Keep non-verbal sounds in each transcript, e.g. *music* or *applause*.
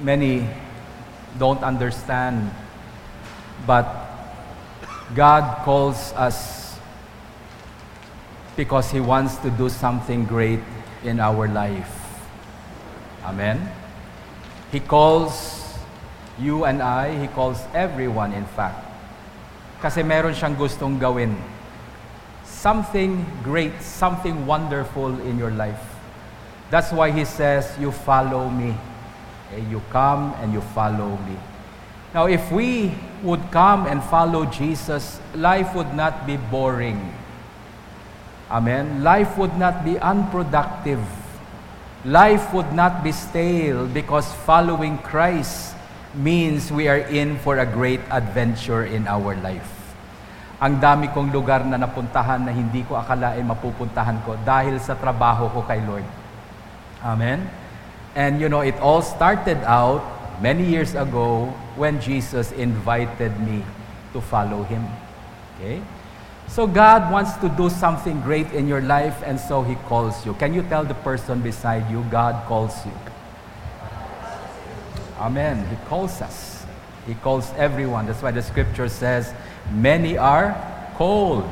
many don't understand, but God calls us because He wants to do something great in our life. Amen? He calls you and I, He calls everyone in fact. Kasi meron siyang gustong gawin. Something great, something wonderful in your life. That's why He says, you follow me. Okay? You come and you follow me. Now, if we would come and follow Jesus, life would not be boring. Amen? Life would not be unproductive. Life would not be stale because following Christ means we are in for a great adventure in our life. Ang dami kong lugar na napuntahan na hindi ko akalain mapupuntahan ko dahil sa trabaho ko kay Lord. Amen? And you know, it all started out many years ago when Jesus invited me to follow Him. Okay? So God wants to do something great in your life and so He calls you. Can you tell the person beside you, God calls you? Amen. He calls us. He calls everyone. That's why the scripture says, many are called.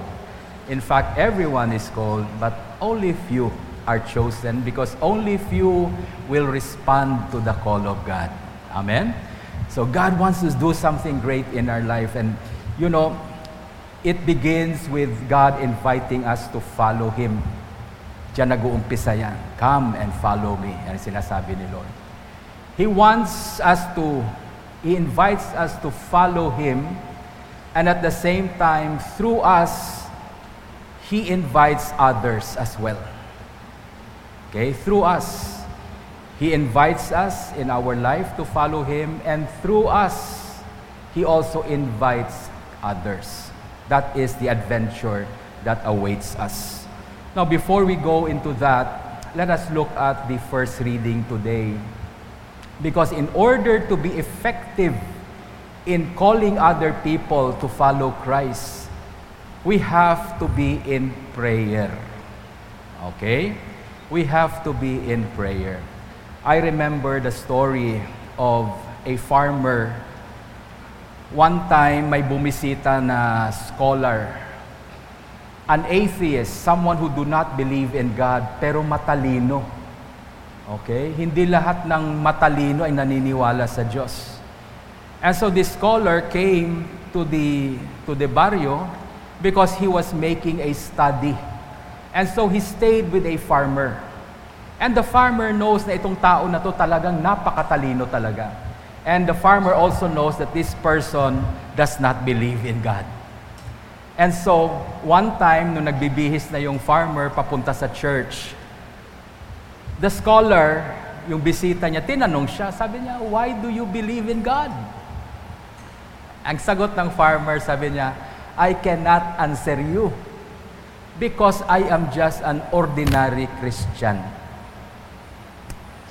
In fact, everyone is called, but only few are chosen because only few will respond to the call of God. Amen? So God wants to do something great in our life. And, you know, it begins with God inviting us to follow Him. Diyan nag-uumpisa yan. Come and follow me. Yan sinasabi ni Lord. He wants us to, He invites us to follow Him. And at the same time, through us, He invites others as well. Okay? Through us. He invites us in our life to follow Him, and through us, He also invites others. That is the adventure that awaits us. Now, before we go into that, let us look at the first reading today. Because in order to be effective in calling other people to follow Christ, we have to be in prayer. Okay? We have to be in prayer. I remember the story of a farmer. One time, may bumisita na scholar. An atheist, someone who do not believe in God, pero matalino. Okay? Hindi lahat ng matalino ay naniniwala sa Diyos. And so this scholar came to the to the barrio because he was making a study. And so he stayed with a farmer. And the farmer knows na itong tao na to talagang napakatalino talaga. And the farmer also knows that this person does not believe in God. And so, one time, nung nagbibihis na yung farmer papunta sa church, the scholar, yung bisita niya, tinanong siya, sabi niya, why do you believe in God? Ang sagot ng farmer, sabi niya, I cannot answer you because I am just an ordinary Christian.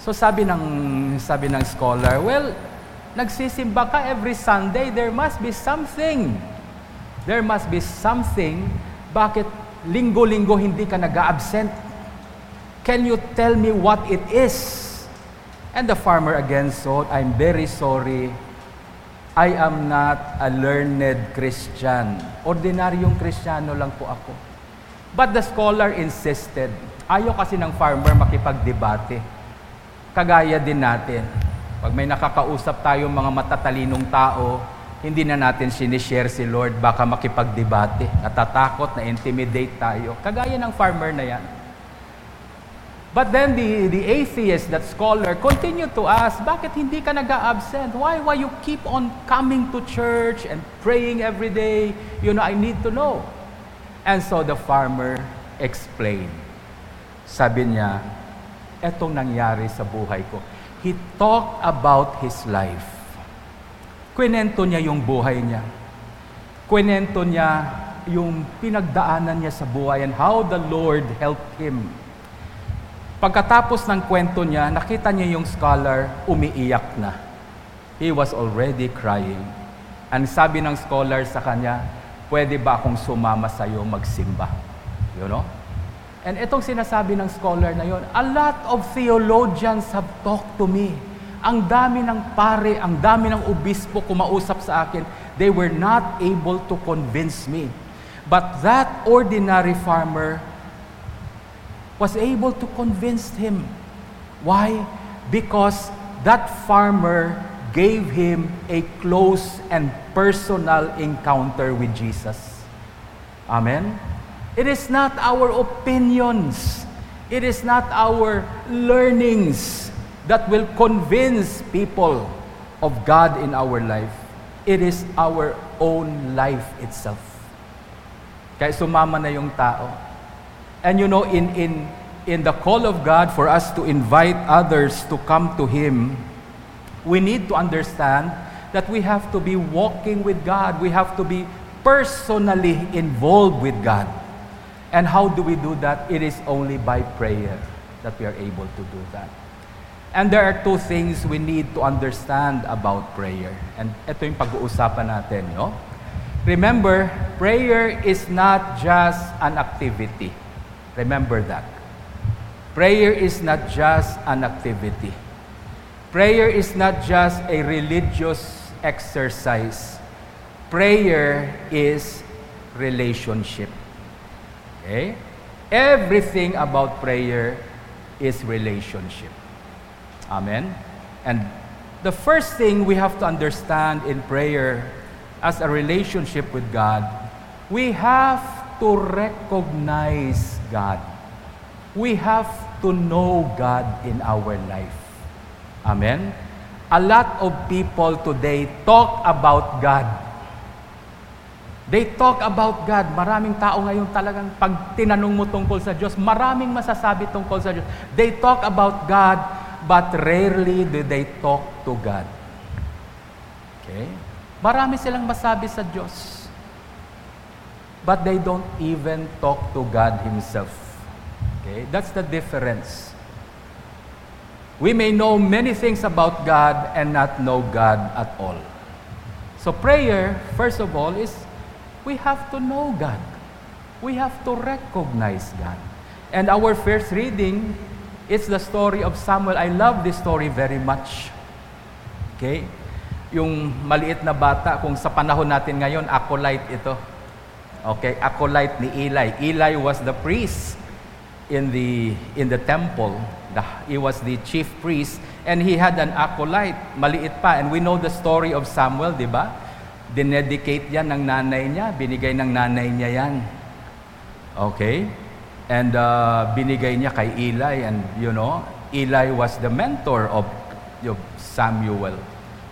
So sabi ng sabi ng scholar, well, nagsisimba ka every Sunday, there must be something. There must be something. Bakit linggo-linggo hindi ka nag-absent? Can you tell me what it is? And the farmer again thought, I'm very sorry. I am not a learned Christian. Ordinaryong Kristiyano lang po ako. But the scholar insisted. Ayaw kasi ng farmer makipagdebate kagaya din natin. Pag may nakakausap tayong mga matatalinong tao, hindi na natin sinishare si Lord, baka makipagdebate, natatakot, na-intimidate tayo. Kagaya ng farmer na yan. But then the, the atheist, that scholar, continued to ask, bakit hindi ka nag-absent? Why, why you keep on coming to church and praying every day? You know, I need to know. And so the farmer explained. Sabi niya, etong nangyari sa buhay ko. He talked about his life. Kwento niya yung buhay niya. Kwento niya yung pinagdaanan niya sa buhay and how the Lord helped him. Pagkatapos ng kwento niya, nakita niya yung scholar umiiyak na. He was already crying. Ang sabi ng scholar sa kanya, pwede ba akong sumama sa iyo magsimba? You know? And itong sinasabi ng scholar na yon, a lot of theologians have talked to me ang dami ng pare, ang dami ng obispo kumausap sa akin, they were not able to convince me. But that ordinary farmer was able to convince him. Why? Because that farmer gave him a close and personal encounter with Jesus. Amen? It is not our opinions, it is not our learnings that will convince people of God in our life. It is our own life itself. Kaya sumama na yung tao. And you know, in, in, in the call of God for us to invite others to come to Him, we need to understand that we have to be walking with God. We have to be personally involved with God. And how do we do that? It is only by prayer that we are able to do that. And there are two things we need to understand about prayer. And ito yung pag-uusapan natin, no? Remember, prayer is not just an activity. Remember that. Prayer is not just an activity. Prayer is not just a religious exercise. Prayer is relationship. Okay? Everything about prayer is relationship. Amen? And the first thing we have to understand in prayer as a relationship with God, we have to recognize God. We have to know God in our life. Amen? A lot of people today talk about God. They talk about God. Maraming tao ngayon talagang pag tinanong mo tungkol sa Diyos, maraming masasabi tungkol sa Diyos. They talk about God, but rarely do they talk to God. Okay? Marami silang masabi sa Diyos. But they don't even talk to God Himself. Okay? That's the difference. We may know many things about God and not know God at all. So prayer, first of all, is we have to know God. We have to recognize God. And our first reading is the story of Samuel. I love this story very much. Okay? Yung maliit na bata, kung sa panahon natin ngayon, acolyte ito. Okay, acolyte ni Eli. Eli was the priest in the in the temple. The, he was the chief priest and he had an acolyte, maliit pa. And we know the story of Samuel, di ba? Dinedicate yan ng nanay niya, binigay ng nanay niya yan. Okay? And uh, binigay niya kay Eli and you know, Eli was the mentor of of Samuel.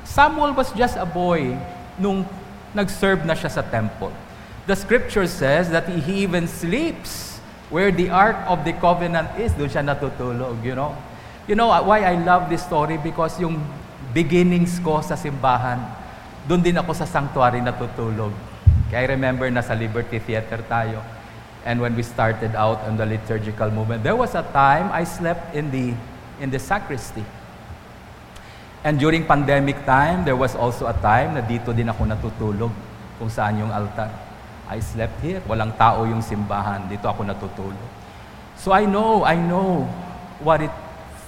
Samuel was just a boy nung nag-serve na siya sa temple. The scripture says that he even sleeps where the Ark of the Covenant is, doon siya natutulog, you know. You know why I love this story? Because yung beginnings ko sa simbahan, doon din ako sa sanctuary natutulog. Kaya I remember na sa Liberty Theater tayo. And when we started out on the liturgical movement, there was a time I slept in the in the sacristy. And during pandemic time, there was also a time na dito din ako natutulog kung saan yung altar. I slept here. Walang tao yung simbahan. Dito ako natutulog. So I know, I know what it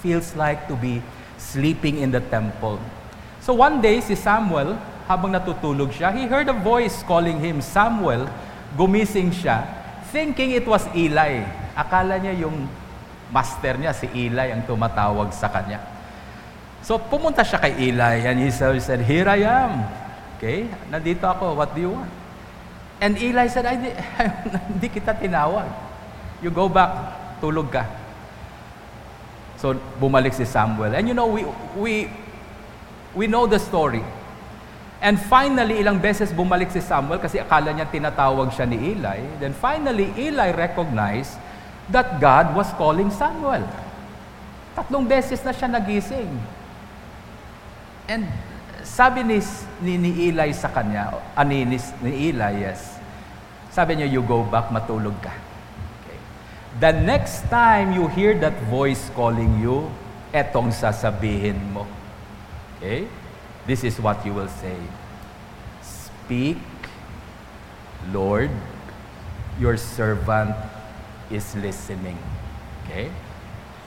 feels like to be sleeping in the temple. So one day, si Samuel, habang natutulog siya, he heard a voice calling him, Samuel, gumising siya, thinking it was Eli. Akala niya yung master niya, si Eli, ang tumatawag sa kanya. So pumunta siya kay Eli and he said, Here I am. Okay, nandito ako, what do you want? And Eli said, *laughs* hindi kita tinawag. You go back, tulog ka. So, bumalik si Samuel. And you know, we, we, we know the story. And finally, ilang beses bumalik si Samuel kasi akala niya tinatawag siya ni Eli. Then finally, Eli recognized that God was calling Samuel. Tatlong beses na siya nagising. And sabi ni, ni, ni Eli sa kanya, ani ni, ni Eli, yes. Sabi niya, you go back, matulog ka. Okay. The next time you hear that voice calling you, etong sasabihin mo. Okay? This is what you will say. Speak, Lord, your servant is listening. Okay?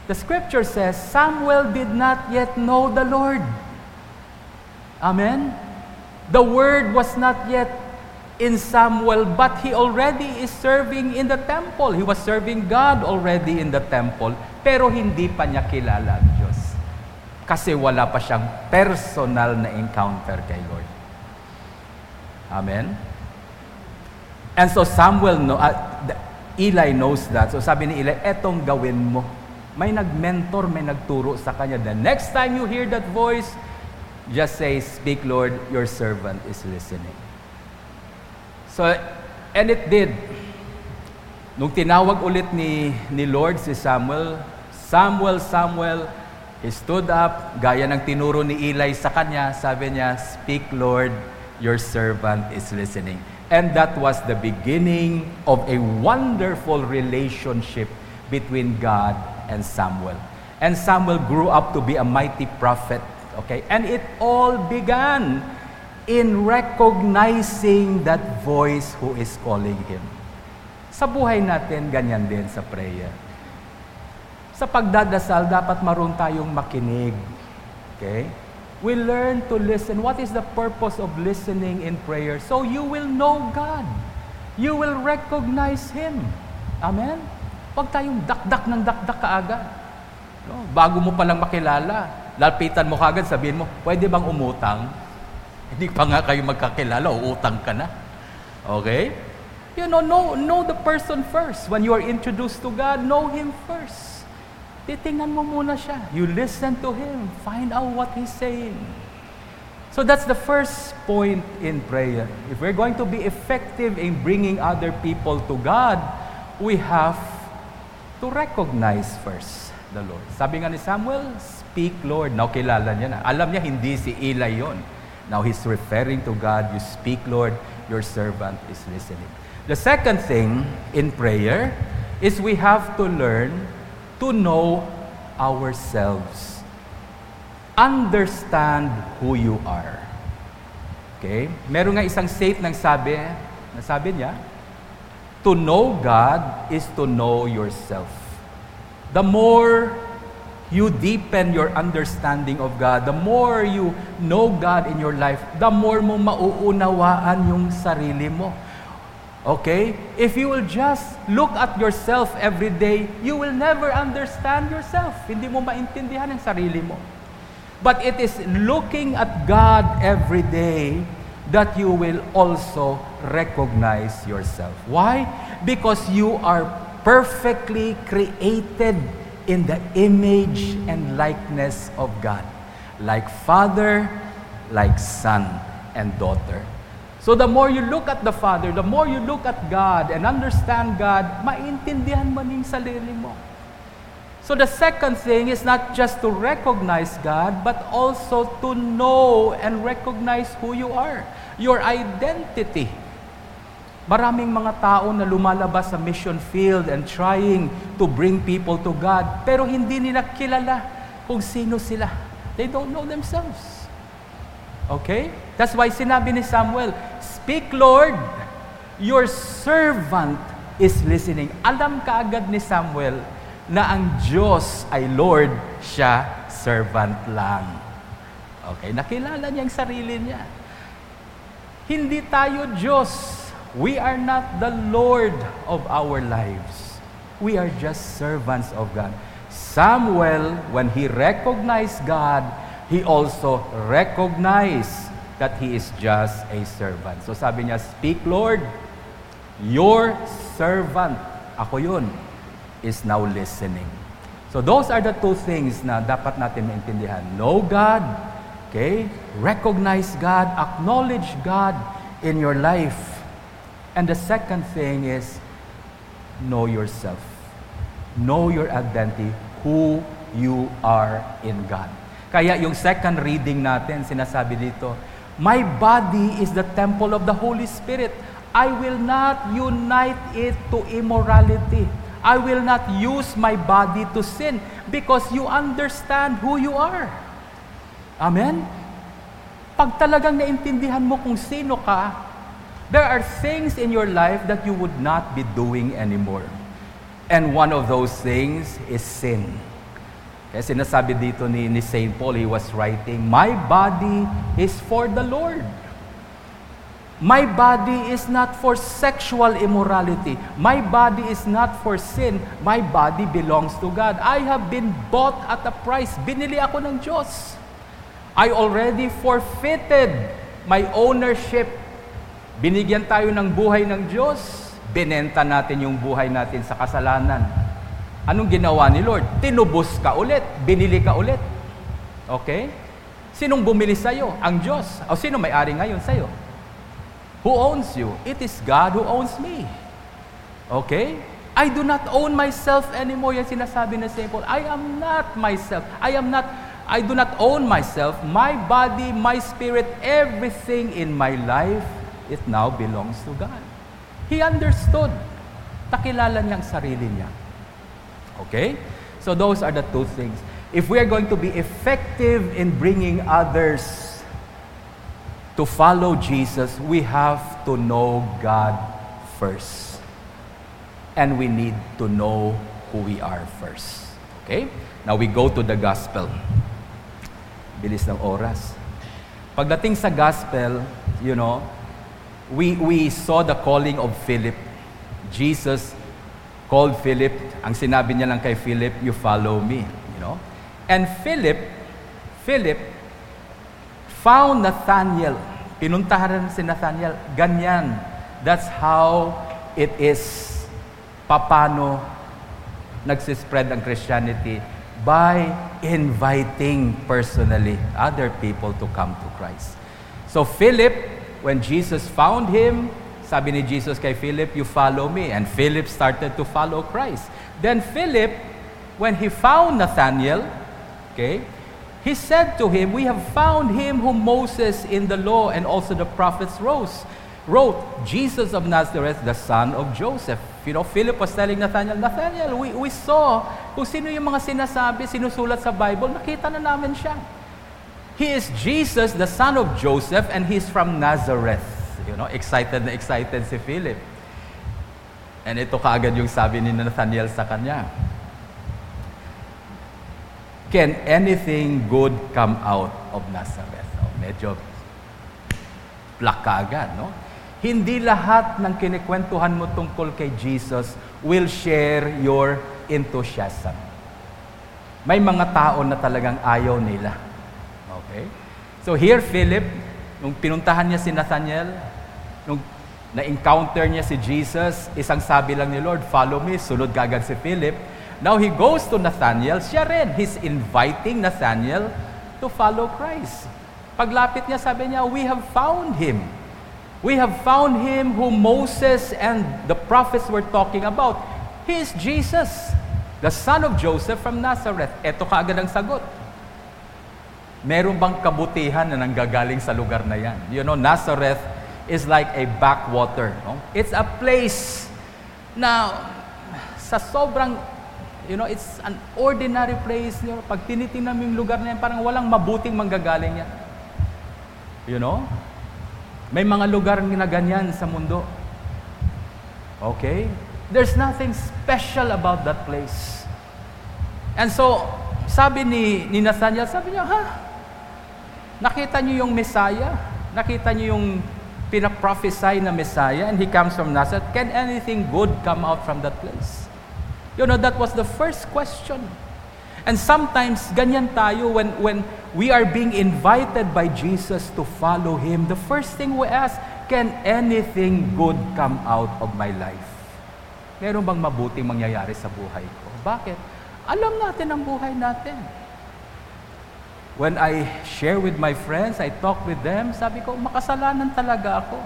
The scripture says Samuel did not yet know the Lord. Amen? The word was not yet in Samuel, but he already is serving in the temple. He was serving God already in the temple, pero hindi pa niya kilala ang Diyos. Kasi wala pa siyang personal na encounter kay Lord. Amen? And so Samuel, no, uh, Eli knows that. So sabi ni Eli, etong gawin mo may nag-mentor, may nagturo sa kanya. The next time you hear that voice, just say, Speak, Lord, your servant is listening. So, and it did. Nung tinawag ulit ni, ni Lord si Samuel, Samuel, Samuel, he stood up, gaya ng tinuro ni Eli sa kanya, sabi niya, Speak, Lord, your servant is listening. And that was the beginning of a wonderful relationship between God and Samuel. And Samuel grew up to be a mighty prophet. Okay? And it all began in recognizing that voice who is calling him. Sa buhay natin, ganyan din sa prayer. Sa pagdadasal, dapat maroon tayong makinig. Okay? We learn to listen. What is the purpose of listening in prayer? So you will know God. You will recognize Him. Amen? Huwag tayong dakdak ng dakdak kaagad. No? Bago mo palang makilala, lalpitan mo kagad, sabihin mo, pwede bang umutang? Hindi pa nga kayo magkakilala, uutang ka na. Okay? You know, know, know the person first. When you are introduced to God, know Him first. Titingnan mo muna siya. You listen to Him. Find out what He's saying. So that's the first point in prayer. If we're going to be effective in bringing other people to God, we have to recognize first the Lord. Sabi nga ni Samuel, speak Lord. Now kilala niya na. Alam niya hindi si Eli yon. Now he's referring to God. You speak Lord, your servant is listening. The second thing in prayer is we have to learn to know ourselves. Understand who you are. Okay? Meron nga isang saint nang sabi, nasabi niya, To know God is to know yourself. The more you deepen your understanding of God, the more you know God in your life, the more mo mauunawaan yung sarili mo. Okay? If you will just look at yourself every day, you will never understand yourself. Hindi mo maintindihan ang sarili mo. But it is looking at God every day that you will also recognize yourself. Why? Because you are perfectly created in the image and likeness of God. Like Father, like Son, and daughter. So the more you look at the Father, the more you look at God and understand God, maintindihan mo ning sarili mo. So the second thing is not just to recognize God, but also to know and recognize who you are, your identity. Maraming mga tao na lumalabas sa mission field and trying to bring people to God, pero hindi nila kilala kung sino sila. They don't know themselves. Okay? That's why sinabi ni Samuel, Speak, Lord, your servant is listening. Alam kaagad ni Samuel na ang Diyos ay Lord, siya servant lang. Okay, nakilala niya ang sarili niya. Hindi tayo Diyos. We are not the Lord of our lives. We are just servants of God. Samuel, when he recognized God, he also recognized that he is just a servant. So sabi niya, Speak Lord, your servant, ako yun, is now listening. So those are the two things na dapat natin maintindihan. Know God, okay? Recognize God, acknowledge God in your life. And the second thing is know yourself. Know your identity, who you are in God. Kaya yung second reading natin, sinasabi dito, My body is the temple of the Holy Spirit. I will not unite it to immorality. I will not use my body to sin because you understand who you are. Amen? Pag talagang naintindihan mo kung sino ka, there are things in your life that you would not be doing anymore. And one of those things is sin. Kaya sinasabi dito ni, ni St. Paul, he was writing, My body is for the Lord. My body is not for sexual immorality. My body is not for sin. My body belongs to God. I have been bought at a price. Binili ako ng Diyos. I already forfeited my ownership. Binigyan tayo ng buhay ng Diyos. Binenta natin yung buhay natin sa kasalanan. Anong ginawa ni Lord? Tinubos ka ulit, binili ka ulit. Okay? Sinong bumili sa iyo? Ang Diyos. O sino may-ari ngayon sa iyo? Who owns you? It is God who owns me. Okay? I do not own myself anymore. Yan sinasabi na St. Paul. I am not myself. I am not, I do not own myself. My body, my spirit, everything in my life, it now belongs to God. He understood. Takilala niya ang sarili niya. Okay? So those are the two things. If we are going to be effective in bringing others to follow Jesus, we have to know God first. And we need to know who we are first. Okay? Now we go to the gospel. Bilis ng oras. Pagdating sa gospel, you know, we, we saw the calling of Philip. Jesus called Philip. Ang sinabi niya lang kay Philip, you follow me. You know? And Philip, Philip found Nathaniel. Pinuntahan si Nathaniel. Ganyan. That's how it is. Papano nagsispread ang Christianity by inviting personally other people to come to Christ. So Philip, when Jesus found him, sabi ni Jesus kay Philip, you follow me. And Philip started to follow Christ. Then Philip, when he found Nathanael, okay, he said to him, We have found him whom Moses in the law and also the prophets rose, wrote, Jesus of Nazareth, the son of Joseph. You know, Philip was telling Nathanael, Nathanael, we, we saw kung sino yung mga sinasabi, sinusulat sa Bible, nakita na namin siya. He is Jesus, the son of Joseph, and he's from Nazareth. You know, excited na excited si Philip. And ito kaagad yung sabi ni Nathaniel sa kanya. Can anything good come out of Nazareth? Oh, medyo plak no? Hindi lahat ng kinikwentuhan mo tungkol kay Jesus will share your enthusiasm. May mga tao na talagang ayaw nila. Okay? So here, Philip, nung pinuntahan niya si Nathaniel, nung na-encounter niya si Jesus, isang sabi lang ni Lord, follow me, sunod kagad si Philip. Now he goes to Nathaniel, siya rin, he's inviting Nathaniel to follow Christ. Paglapit niya, sabi niya, we have found him. We have found him whom Moses and the prophets were talking about. He is Jesus, the son of Joseph from Nazareth. Ito kaagad ang sagot. Meron bang kabutihan na nanggagaling sa lugar na yan? You know, Nazareth is like a backwater. No? It's a place na sa sobrang, you know, it's an ordinary place. You know, pag tinitingnan mo yung lugar na yan, parang walang mabuting manggagaling yan. You know? May mga lugar na ganyan sa mundo. Okay? There's nothing special about that place. And so, sabi ni, ni Nathaniel, sabi niya, ha? Nakita niyo yung Messiah? Nakita niyo yung pinaprophesy na Messiah and He comes from Nazareth, can anything good come out from that place? You know, that was the first question. And sometimes, ganyan tayo when, when we are being invited by Jesus to follow Him, the first thing we ask, can anything good come out of my life? Meron bang mabuting mangyayari sa buhay ko? Bakit? Alam natin ang buhay natin. When I share with my friends, I talk with them, sabi ko, makasalanan talaga ako.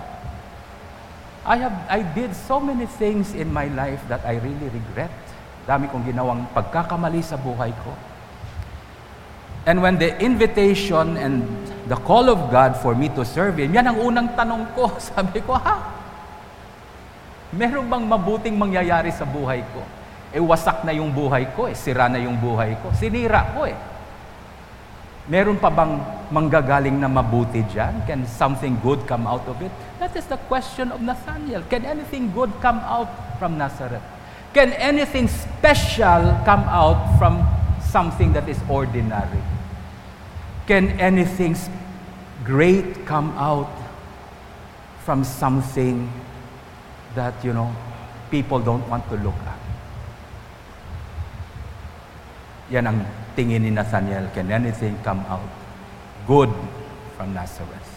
I have I did so many things in my life that I really regret. Dami kong ginawang pagkakamali sa buhay ko. And when the invitation and the call of God for me to serve Him, yan ang unang tanong ko. *laughs* Sabi ko, ha? Meron bang mabuting mangyayari sa buhay ko? Eh, wasak na yung buhay ko eh. Sira na yung buhay ko. Sinira ko eh. Meron pa bang manggagaling na mabuti dyan? Can something good come out of it? That is the question of Nathaniel. Can anything good come out from Nazareth? Can anything special come out from something that is ordinary? Can anything great come out from something that, you know, people don't want to look at? Yan ang tingin ni Nathaniel. Can anything come out good from Nazareth?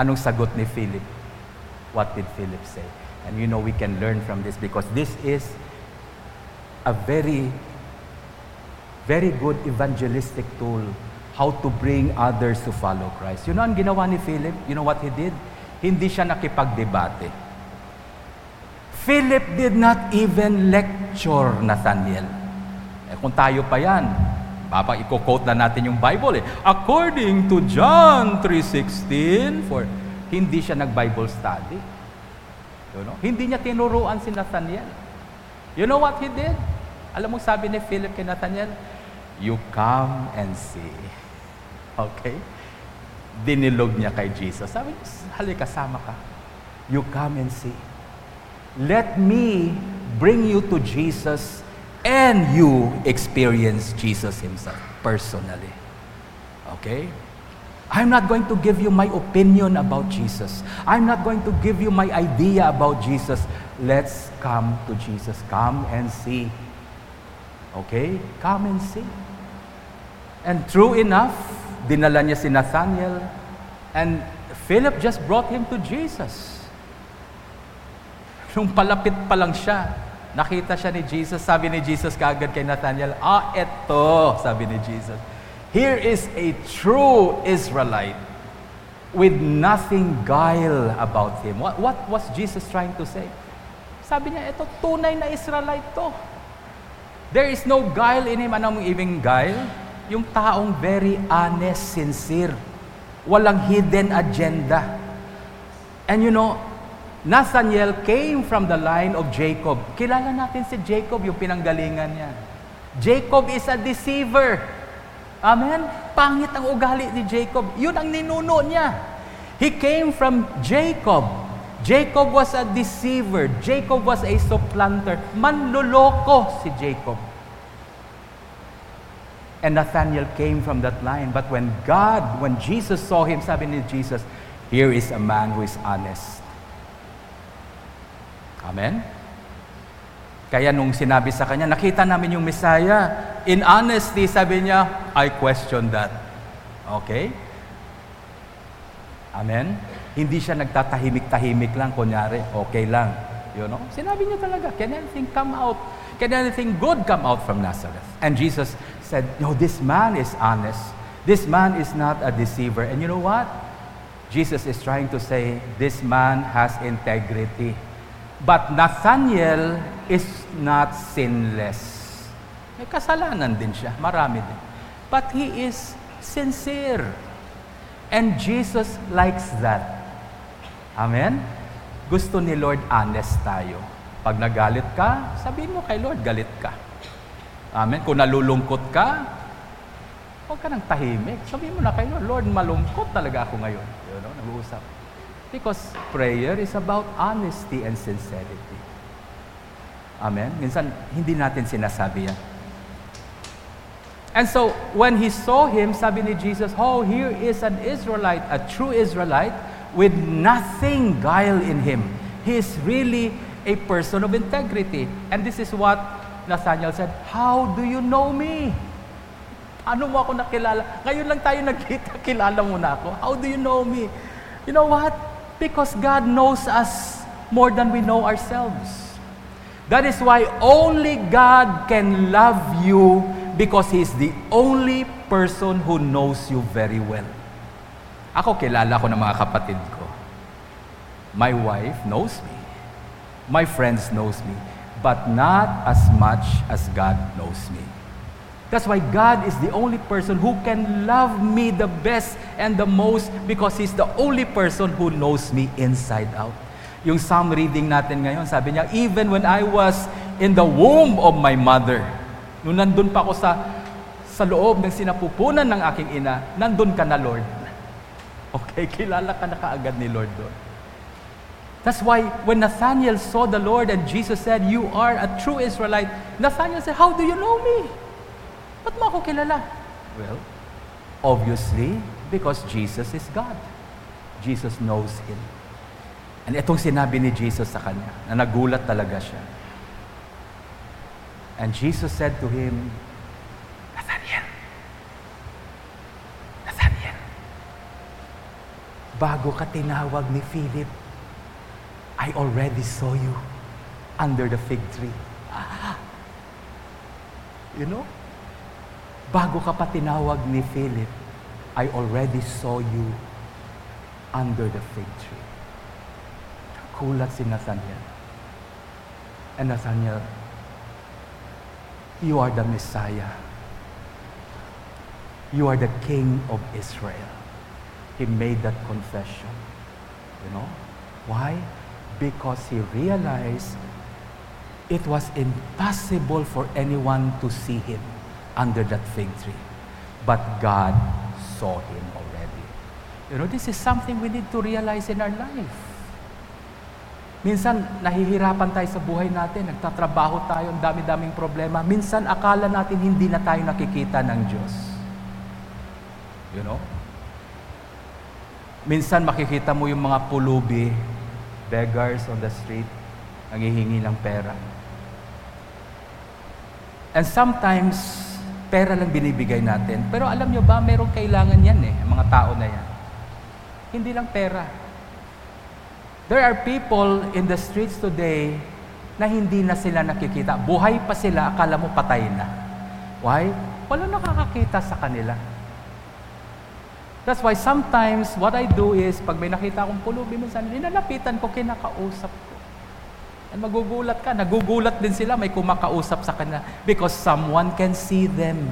Anong sagot ni Philip? What did Philip say? And you know we can learn from this because this is a very, very good evangelistic tool how to bring others to follow Christ. You know ang ginawa ni Philip? You know what he did? Hindi siya nakipagdebate. Philip did not even lecture Nathaniel. Eh kung tayo pa yan, Papa, i-quote na natin yung Bible eh. According to John 3.16, for hindi siya nag-Bible study. You know? Hindi niya tinuruan si Nathaniel. You know what he did? Alam mo sabi ni Philip kay Nathaniel, You come and see. Okay? Dinilog niya kay Jesus. Sabi niya, halika, sama ka. You come and see. Let me bring you to Jesus and you experience Jesus Himself personally. Okay? I'm not going to give you my opinion about Jesus. I'm not going to give you my idea about Jesus. Let's come to Jesus. Come and see. Okay? Come and see. And true enough, dinala niya si Nathaniel and Philip just brought him to Jesus. Nung palapit pa lang siya, Nakita siya ni Jesus, sabi ni Jesus kaagad kay Nathaniel, ah, eto, sabi ni Jesus. Here is a true Israelite with nothing guile about him. What, what was Jesus trying to say? Sabi niya, ito, tunay na Israelite to. There is no guile in him. Anong ibig guile? Yung taong very honest, sincere. Walang hidden agenda. And you know, Nathaniel came from the line of Jacob. Kilala natin si Jacob, yung pinanggalingan niya. Jacob is a deceiver. Amen? Pangit ang ugali ni Jacob. Yun ang ninuno niya. He came from Jacob. Jacob was a deceiver. Jacob was a supplanter. Manluloko si Jacob. And Nathaniel came from that line. But when God, when Jesus saw him, sabi ni Jesus, here is a man who is honest. Amen? Kaya nung sinabi sa kanya, nakita namin yung Messiah. In honesty, sabi niya, I question that. Okay? Amen? Hindi siya nagtatahimik-tahimik lang, kunyari, okay lang. You know? Sinabi niya talaga, can anything come out? Can anything good come out from Nazareth? And Jesus said, no, this man is honest. This man is not a deceiver. And you know what? Jesus is trying to say, this man has integrity. But Nathaniel is not sinless. May kasalanan din siya, marami din. But he is sincere. And Jesus likes that. Amen? Gusto ni Lord honest tayo. Pag nagalit ka, sabihin mo kay Lord, galit ka. Amen? Kung nalulungkot ka, huwag ka nang tahimik. Sabihin mo na kay Lord, Lord, malungkot talaga ako ngayon. You know, nag-uusap. Because prayer is about honesty and sincerity. Amen? Minsan, hindi natin sinasabi yan. And so, when he saw him, sabi ni Jesus, Oh, here is an Israelite, a true Israelite, with nothing guile in him. He is really a person of integrity. And this is what Nathaniel said, How do you know me? Ano mo ako nakilala? Ngayon lang tayo *laughs* nagkita, kilala mo na ako. How do you know me? You know what? Because God knows us more than we know ourselves. That is why only God can love you because He is the only person who knows you very well. Ako, kilala ko ng mga kapatid ko. My wife knows me. My friends knows me. But not as much as God knows me. That's why God is the only person who can love me the best and the most because He's the only person who knows me inside out. Yung psalm reading natin ngayon, sabi niya, even when I was in the womb of my mother, nung nandun pa ako sa, sa loob ng sinapupunan ng aking ina, nandun ka na, Lord. *laughs* Okay, kilala ka na kaagad ni Lord doon. That's why when Nathaniel saw the Lord and Jesus said, You are a true Israelite, Nathaniel said, How do you know me? Ba't mo ako kilala? Well, obviously, because Jesus is God. Jesus knows him. And itong sinabi ni Jesus sa kanya, na nagulat talaga siya. And Jesus said to him, Nathaniel, Nathaniel, bago ka tinawag ni Philip, I already saw you under the fig tree. Ah. *laughs* You know? Bago ka pa tinawag ni Philip, I already saw you under the fig tree. Nakulat si Nathaniel. And Nathaniel, you are the Messiah. You are the King of Israel. He made that confession. You know? Why? Because he realized it was impossible for anyone to see him under that fig tree. But God saw him already. You know, this is something we need to realize in our life. Minsan, nahihirapan tayo sa buhay natin, nagtatrabaho tayo, ang dami-daming problema. Minsan, akala natin hindi na tayo nakikita ng Diyos. You know? Minsan, makikita mo yung mga pulubi, beggars on the street, nangihingi ng pera. And sometimes, pera lang binibigay natin. Pero alam nyo ba, merong kailangan yan eh, mga tao na yan. Hindi lang pera. There are people in the streets today na hindi na sila nakikita. Buhay pa sila, akala mo patay na. Why? Wala nakakakita sa kanila. That's why sometimes what I do is, pag may nakita akong pulubi, minsan ninalapitan ko, kinakausap ko. And magugulat ka, nagugulat din sila, may kumakausap sa kanila because someone can see them.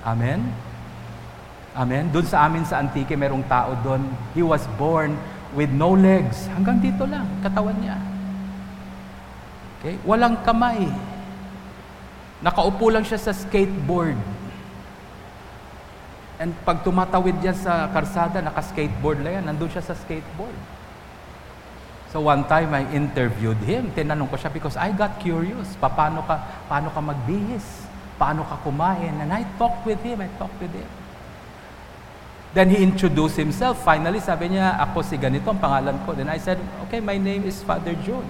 Amen? Amen? Doon sa amin sa Antique, merong tao doon. He was born with no legs. Hanggang dito lang, katawan niya. Okay? Walang kamay. Nakaupo lang siya sa skateboard. And pag tumatawid yan sa karsada, naka-skateboard lang yan, nandun siya sa skateboard. So one time I interviewed him. Tinanong ko siya because I got curious. Paano ka, paano ka magbihis? Paano ka kumain? And I talked with him. I talked with him. Then he introduced himself. Finally, sabi niya, ako si ganito ang pangalan ko. Then I said, okay, my name is Father June.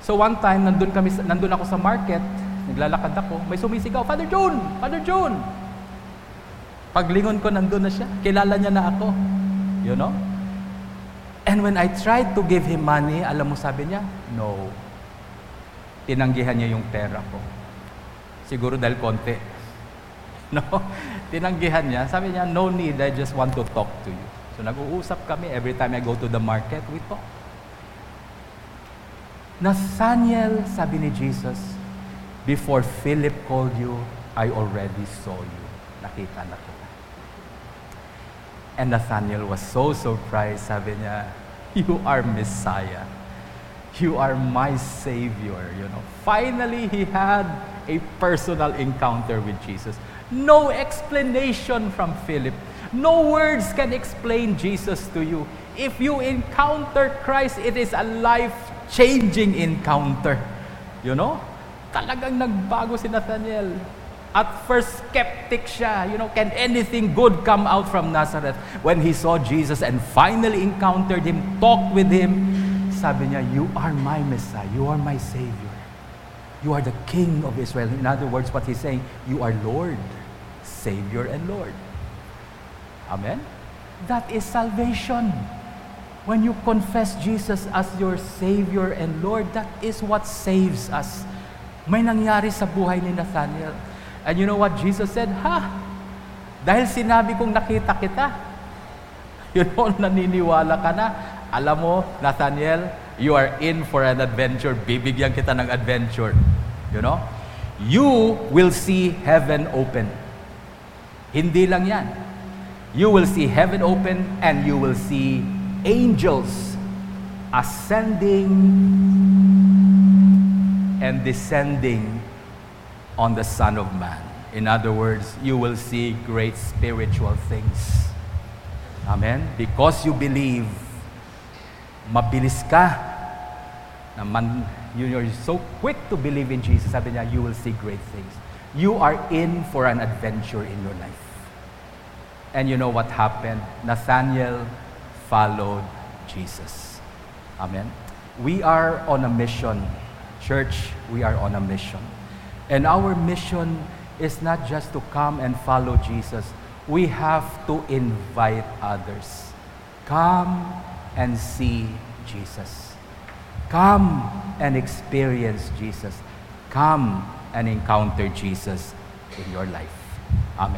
So one time, nandun, kami, nandun ako sa market, naglalakad ako, may sumisigaw, Father June! Father June! Paglingon ko, nandun na siya. Kilala niya na ako. You know? And when I tried to give him money, alam mo sabi niya, no. Tinanggihan niya yung pera ko. Siguro dahil konti. *laughs* No? Tinanggihan niya. Sabi niya, no need, I just want to talk to you. So nag-uusap kami every time I go to the market, we talk. Nathaniel, sabi ni Jesus, before Philip called you, I already saw you. Nakita na kita. And Nathaniel was so surprised. Sabi niya, You are Messiah. You are my Savior. You know, finally he had a personal encounter with Jesus. No explanation from Philip. No words can explain Jesus to you. If you encounter Christ, it is a life-changing encounter. You know? Talagang nagbago si Nathaniel. At first, skeptic siya. You know, can anything good come out from Nazareth? When he saw Jesus and finally encountered him, talked with him, sabi niya, You are my Messiah. You are my Savior. You are the King of Israel. In other words, what he's saying, you are Lord, Savior, and Lord. Amen? That is salvation. When you confess Jesus as your Savior and Lord, that is what saves us. May nangyari sa buhay ni Nathaniel. And you know what Jesus said? Ha? Dahil sinabi kong nakita kita, *laughs* you know, naniniwala ka na. Alam mo, Nathaniel, you are in for an adventure. Bibigyan kita ng adventure. You know? You will see heaven open. Hindi lang yan. You will see heaven open and you will see angels ascending and descending on the Son of Man. In other words, you will see great spiritual things. Amen? Because you believe, mabilis ka na man, you're so quick to believe in Jesus, sabi niya, you will see great things. You are in for an adventure in your life. And you know what happened? Nathaniel followed Jesus. Amen. We are on a mission. Church, we are on a mission. And our mission is not just to come and follow Jesus. We have to invite others. Come and see Jesus. Come and experience Jesus. Come and encounter Jesus in your life. Amen.